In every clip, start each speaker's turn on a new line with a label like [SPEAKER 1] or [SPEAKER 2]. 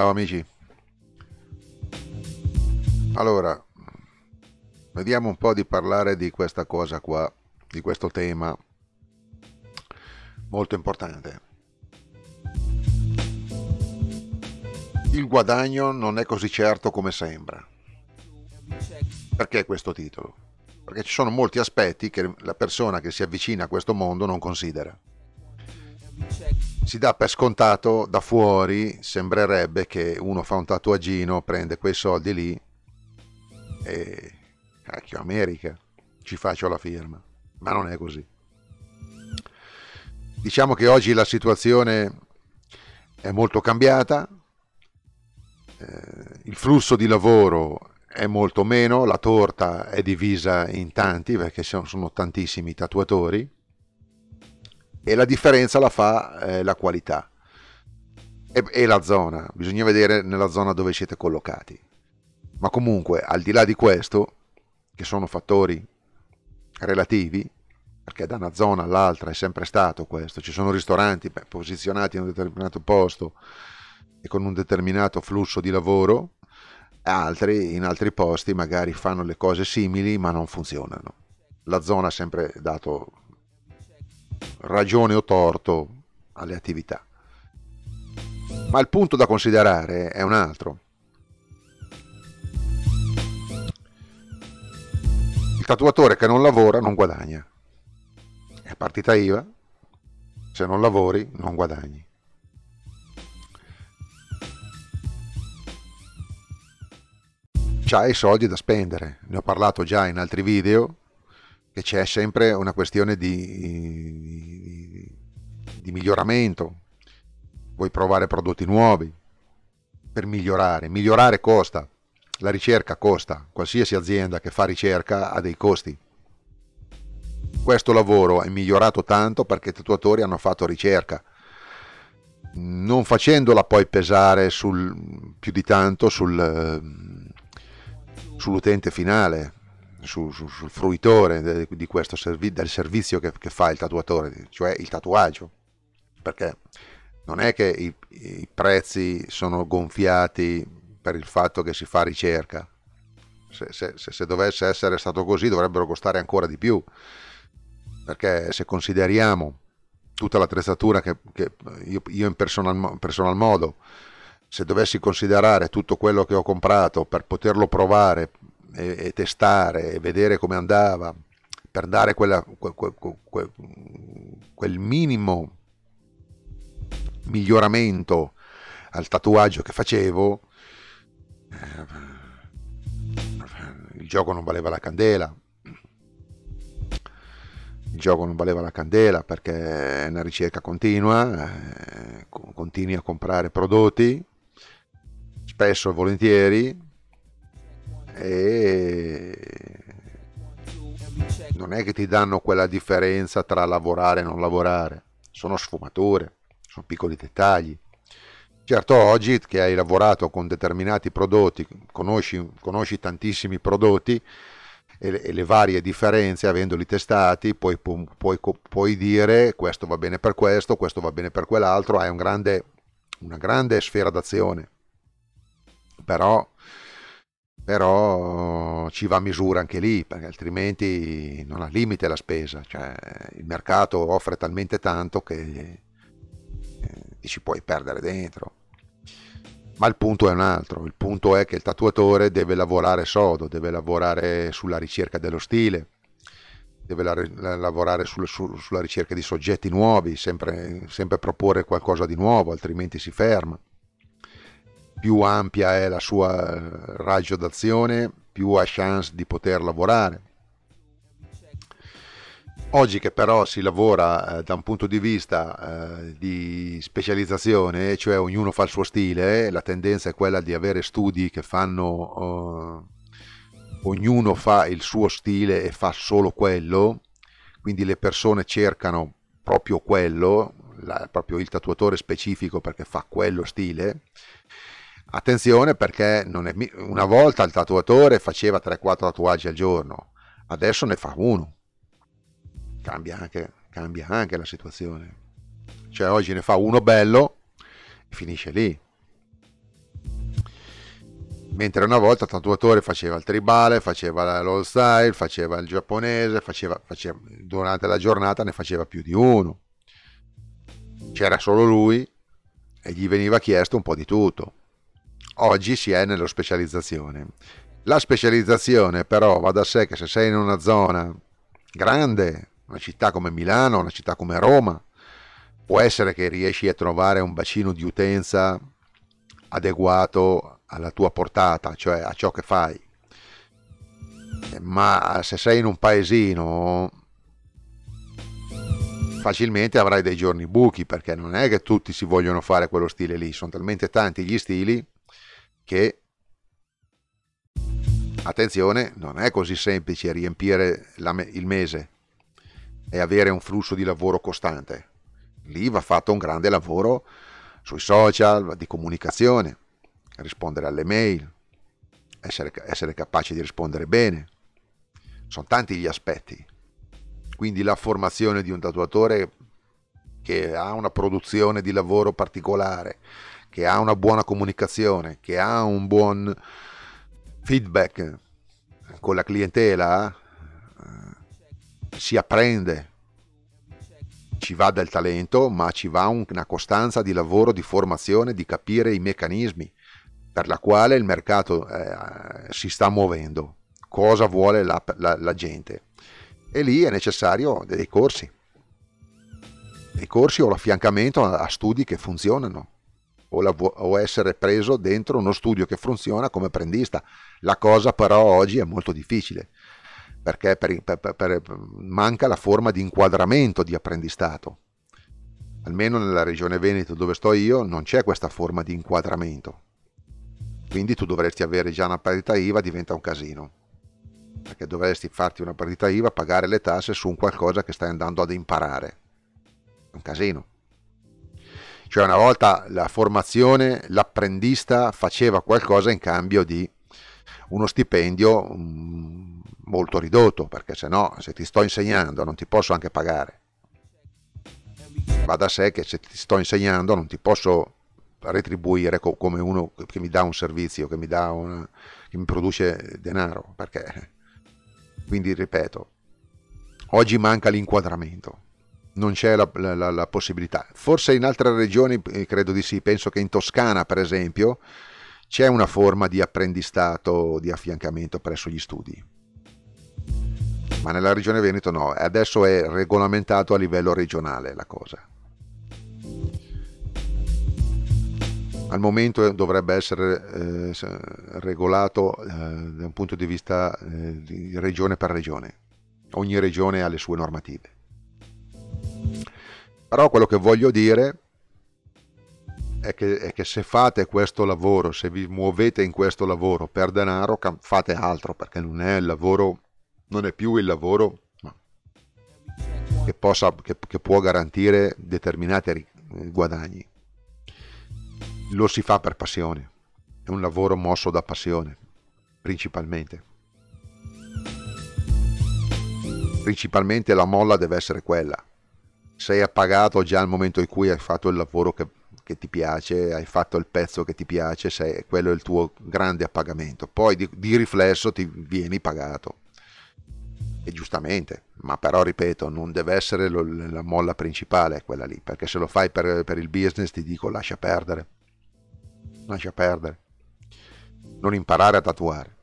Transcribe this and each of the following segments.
[SPEAKER 1] Ciao amici. Allora, vediamo un po' di parlare di questa cosa qua, di questo tema molto importante. Il guadagno non è così certo come sembra. Perché questo titolo? Perché ci sono molti aspetti che la persona che si avvicina a questo mondo non considera. Si dà per scontato da fuori, sembrerebbe che uno fa un tatuagino, prende quei soldi lì e cacchio America, ci faccio la firma. Ma non è così. Diciamo che oggi la situazione è molto cambiata, eh, il flusso di lavoro è molto meno, la torta è divisa in tanti perché sono tantissimi tatuatori e la differenza la fa eh, la qualità e, e la zona, bisogna vedere nella zona dove siete collocati. Ma comunque, al di là di questo, che sono fattori relativi, perché da una zona all'altra è sempre stato questo, ci sono ristoranti posizionati in un determinato posto e con un determinato flusso di lavoro, altri in altri posti magari fanno le cose simili ma non funzionano. La zona ha sempre dato ragione o torto alle attività. Ma il punto da considerare è un altro. Il tatuatore che non lavora non guadagna. È partita IVA, se non lavori non guadagni. C'hai i soldi da spendere, ne ho parlato già in altri video, che c'è sempre una questione di, di miglioramento. Vuoi provare prodotti nuovi per migliorare. Migliorare costa, la ricerca costa, qualsiasi azienda che fa ricerca ha dei costi questo lavoro è migliorato tanto perché i tatuatori hanno fatto ricerca, non facendola poi pesare sul, più di tanto sul, sull'utente finale, su, su, sul fruitore di questo servi, del servizio che, che, fa il tatuatore, cioè il tatuaggio, perché non è che i, i prezzi sono gonfiati per il fatto che si fa ricerca, se, se, se, dovesse essere stato così dovrebbero costare ancora di più. Perché se consideriamo tutta l'attrezzatura che, che io, io, in personal, personal modo, se dovessi considerare tutto quello che ho comprato per poterlo provare e, e testare e vedere come andava, per dare quella, quel, quel, quel minimo miglioramento al tatuaggio che facevo, eh, il gioco non valeva la candela. Il gioco non valeva la candela perché è una ricerca continua, eh, continui a comprare prodotti, spesso e volentieri, e non è che ti danno quella differenza tra lavorare e non lavorare, sono sfumature, sono piccoli dettagli. Certo oggi che hai lavorato con determinati prodotti, conosci, conosci tantissimi prodotti, e le, e le varie differenze, avendoli testati, poi puoi, puoi, dire questo va bene per questo, questo va bene per quell'altro, hai un grande, una grande sfera d'azione. Però, però ci va a misura anche lì, perché altrimenti non ha limite la spesa, cioè, il mercato offre talmente tanto che eh, ci puoi perdere dentro. Ma il punto è un altro, il punto è che il tatuatore deve lavorare sodo, deve lavorare sulla ricerca dello stile, deve la, lavorare sul, su, sulla ricerca di soggetti nuovi, sempre, sempre proporre qualcosa di nuovo, altrimenti si ferma. Più ampia è la sua eh, raggio d'azione, più ha chance di poter lavorare. Oggi che però si lavora eh, da un punto di vista eh, di specializzazione, cioè ognuno fa il suo stile, la tendenza è quella di avere studi che fanno, eh, ognuno fa il suo stile e fa solo quello, quindi le persone cercano proprio quello, la, proprio il tatuatore specifico perché fa quello stile. Attenzione perché è, una volta il tatuatore faceva 3-4 tatuaggi al giorno, adesso ne fa uno cambia anche, cambia anche la situazione. Cioè oggi ne fa uno bello e finisce lì. mentre una volta il tatuatore faceva il tribale, faceva l'all style, faceva il giapponese, faceva, faceva, durante la giornata ne faceva più di uno. C'era solo lui e gli veniva chiesto un po' di tutto. Oggi si è nello specializzazione. La specializzazione però va da sé che se sei in una zona grande, una città come Milano, una città come Roma, può essere che riesci a trovare un bacino di utenza adeguato alla tua portata, cioè a ciò che fai. Ma se sei in un paesino facilmente avrai dei giorni buchi perché non è che tutti si vogliono fare quello stile lì, sono talmente tanti gli stili che attenzione, non è così semplice riempire la, il mese e avere un flusso di lavoro costante. Lì va fatto un grande lavoro sui social, di comunicazione, rispondere alle mail, essere, essere capaci di rispondere bene. Sono tanti gli aspetti. Quindi la formazione di un tatuatore che ha una produzione di lavoro particolare, che ha una buona comunicazione, che ha un buon feedback con la clientela, eh, si apprende, ci va del talento, ma ci va una costanza di lavoro, di formazione, di capire i meccanismi per la quale il mercato eh, si sta muovendo, cosa vuole la, la, la gente. E lì è necessario dei corsi, dei corsi o l'affiancamento a studi che funzionano o, la, o, essere preso dentro uno studio che funziona come apprendista. La cosa però oggi è molto difficile perché per, per, per, manca la forma di inquadramento di apprendistato. Almeno nella regione Veneto dove sto io non c'è questa forma di inquadramento. Quindi tu dovresti avere già una partita IVA, diventa un casino. Perché dovresti farti una partita IVA, pagare le tasse su un qualcosa che stai andando ad imparare. Un casino. Cioè una volta la formazione, l'apprendista faceva qualcosa in cambio di uno stipendio mm, molto ridotto, perché se no, se ti sto insegnando non ti posso anche pagare. Va da sé che se ti sto insegnando non ti posso retribuire co- come uno che mi dà un servizio, che mi, dà una, che mi produce denaro, perché quindi ripeto, oggi manca l'inquadramento non c'è la, la, la, possibilità. Forse in altre regioni eh, credo di sì, penso che in Toscana per esempio c'è una forma di apprendistato, di affiancamento presso gli studi. Ma nella regione Veneto no, adesso è regolamentato a livello regionale la cosa. Al momento dovrebbe essere eh, regolato eh, da un punto di vista eh, di regione per regione. Ogni regione ha le sue normative. Però quello che voglio dire è che, è che, se fate questo lavoro, se vi muovete in questo lavoro per denaro, fate altro perché non è il lavoro, non è più il lavoro che, possa, che, che può garantire determinati guadagni. Lo si fa per passione, è un lavoro mosso da passione, principalmente. Principalmente la molla deve essere quella sei appagato già al momento in cui hai fatto il lavoro che, che ti piace, hai fatto il pezzo che ti piace, sei, quello è il tuo grande appagamento. Poi di, di riflesso ti vieni pagato. E giustamente, ma però ripeto, non deve essere lo, la molla principale quella lì, perché se lo fai per, per il business ti dico lascia perdere. Lascia perdere. Non imparare a tatuare,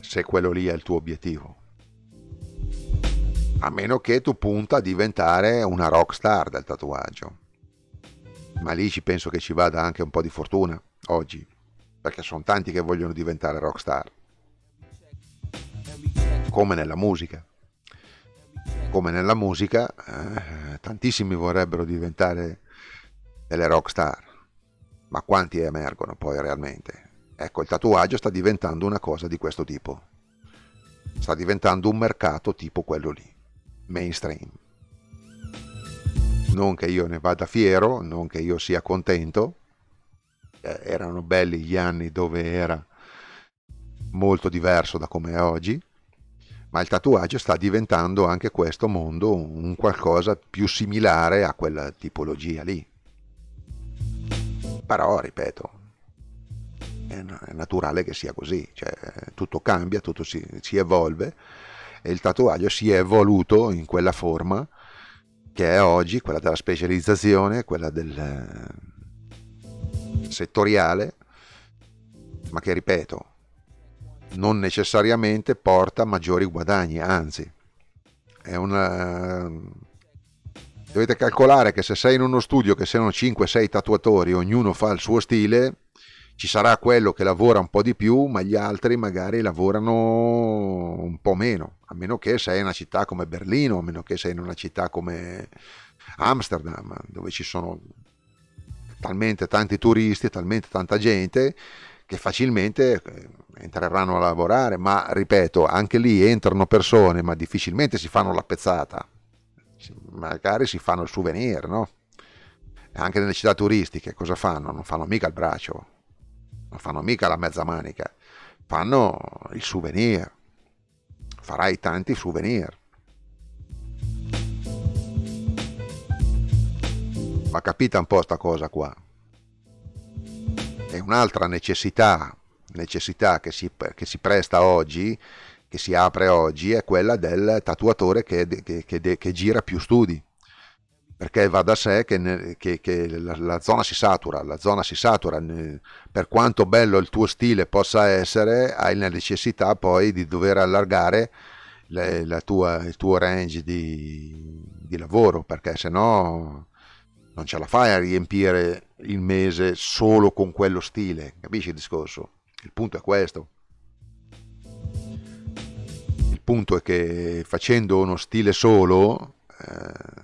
[SPEAKER 1] se quello lì è il tuo obiettivo a meno che tu punta a diventare una rockstar del tatuaggio. Ma lì ci penso che ci vada anche un po' di fortuna oggi, perché sono tanti che vogliono diventare rockstar. Come nella musica. Come nella musica, eh, tantissimi vorrebbero diventare delle rockstar, ma quanti emergono poi realmente? Ecco, il tatuaggio sta diventando una cosa di questo tipo. Sta diventando un mercato tipo quello lì mainstream. Non che io ne vada fiero, non che io sia contento, eh, erano belli gli anni dove era molto diverso da come è oggi, ma il tatuaggio sta diventando anche questo mondo un qualcosa più similare a quella tipologia lì. Però, ripeto, è, naturale che sia così, cioè, tutto cambia, tutto si, si evolve e il tatuaggio si è evoluto in quella forma che è oggi, quella della specializzazione, quella del eh, settoriale, ma che ripeto, non necessariamente porta maggiori guadagni, anzi, è una... dovete calcolare che se sei in uno studio che siano 5-6 tatuatori, ognuno fa il suo stile, ci sarà quello che lavora un po' di più, ma gli altri magari lavorano un po' meno, a meno che sei in una città come Berlino, a meno che sei in una città come Amsterdam, dove ci sono talmente tanti turisti, talmente tanta gente che facilmente eh, entreranno a lavorare, ma ripeto, anche lì entrano persone, ma difficilmente si fanno la pezzata, magari si fanno il souvenir, no? Anche nelle città turistiche cosa fanno? Non fanno mica il braccio, non fanno mica la mezza manica, fanno il souvenir, farai tanti souvenir. Ma capita un po' sta cosa qua. E un'altra necessità, necessità che, si, che si presta oggi, che si apre oggi, è quella del tatuatore che, che, che gira più studi perché va da sé che, che, che la, la, zona si satura, la zona si satura, per quanto bello il tuo stile possa essere, hai la necessità poi di dover allargare le, la tua, il tuo range di, di lavoro, perché se no non ce la fai a riempire il mese solo con quello stile, capisci il discorso? Il punto è questo. Il punto è che facendo uno stile solo... Eh,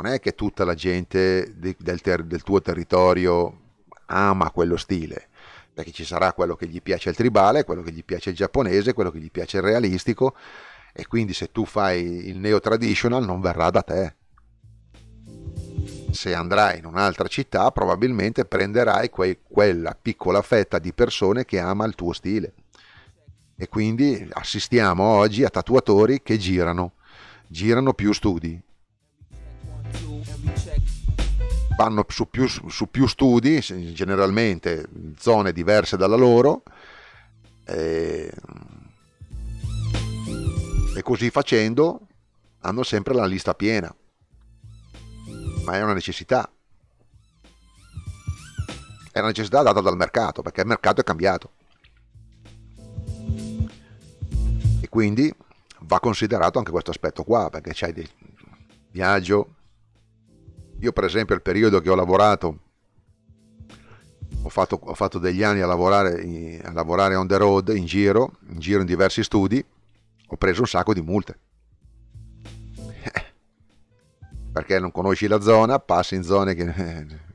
[SPEAKER 1] non è che tutta la gente del, ter- del tuo territorio ama quello stile, perché ci sarà quello che gli piace il tribale, quello che gli piace il giapponese, quello che gli piace il realistico, e quindi se tu fai il neo traditional non verrà da te. Se andrai in un'altra città probabilmente prenderai quei, quella piccola fetta di persone che ama il tuo stile. E quindi assistiamo oggi a tatuatori che girano, girano più studi, vanno su più, su più studi, generalmente zone diverse dalla loro, e, e così facendo hanno sempre la lista piena. Ma è una necessità. È una necessità data dal mercato, perché il mercato è cambiato. E quindi va considerato anche questo aspetto qua, perché c'hai dei viaggio io per esempio il periodo che ho lavorato, ho fatto, ho fatto degli anni a lavorare, a lavorare on the road, in giro, in giro in diversi studi, ho preso un sacco di multe. Perché non conosci la zona, passi in zone che...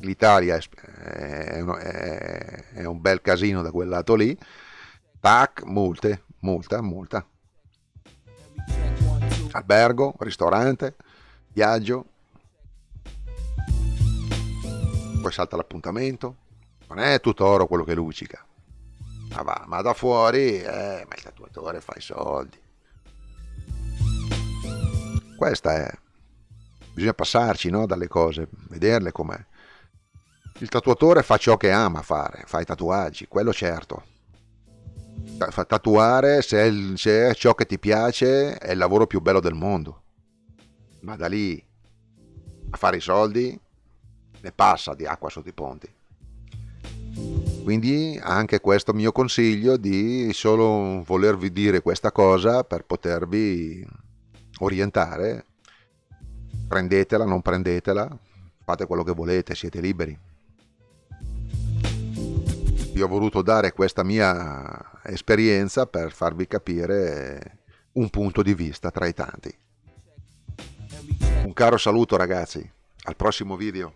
[SPEAKER 1] L'Italia è, è, è un bel casino da quel lato lì. Tac, multe, multa, multa. Albergo, ristorante, viaggio, poi salta l'appuntamento. Non è tutto oro quello che luccica. Ma va, ma da fuori, eh, ma il tatuatore fa i soldi. Questa è. Bisogna passarci no, dalle cose, vederle com'è. Il tatuatore fa ciò che ama fare, fa i tatuaggi, quello certo. Tatuare, se è, il, se è ciò che ti piace, è il lavoro più bello del mondo. Ma da lì a fare i soldi, ne passa di acqua sotto i ponti. Quindi anche questo mio consiglio di solo volervi dire questa cosa per potervi orientare. Prendetela, non prendetela, fate quello che volete, siete liberi. Vi ho voluto dare questa mia esperienza per farvi capire un punto di vista tra i tanti. Un caro saluto ragazzi, al prossimo video.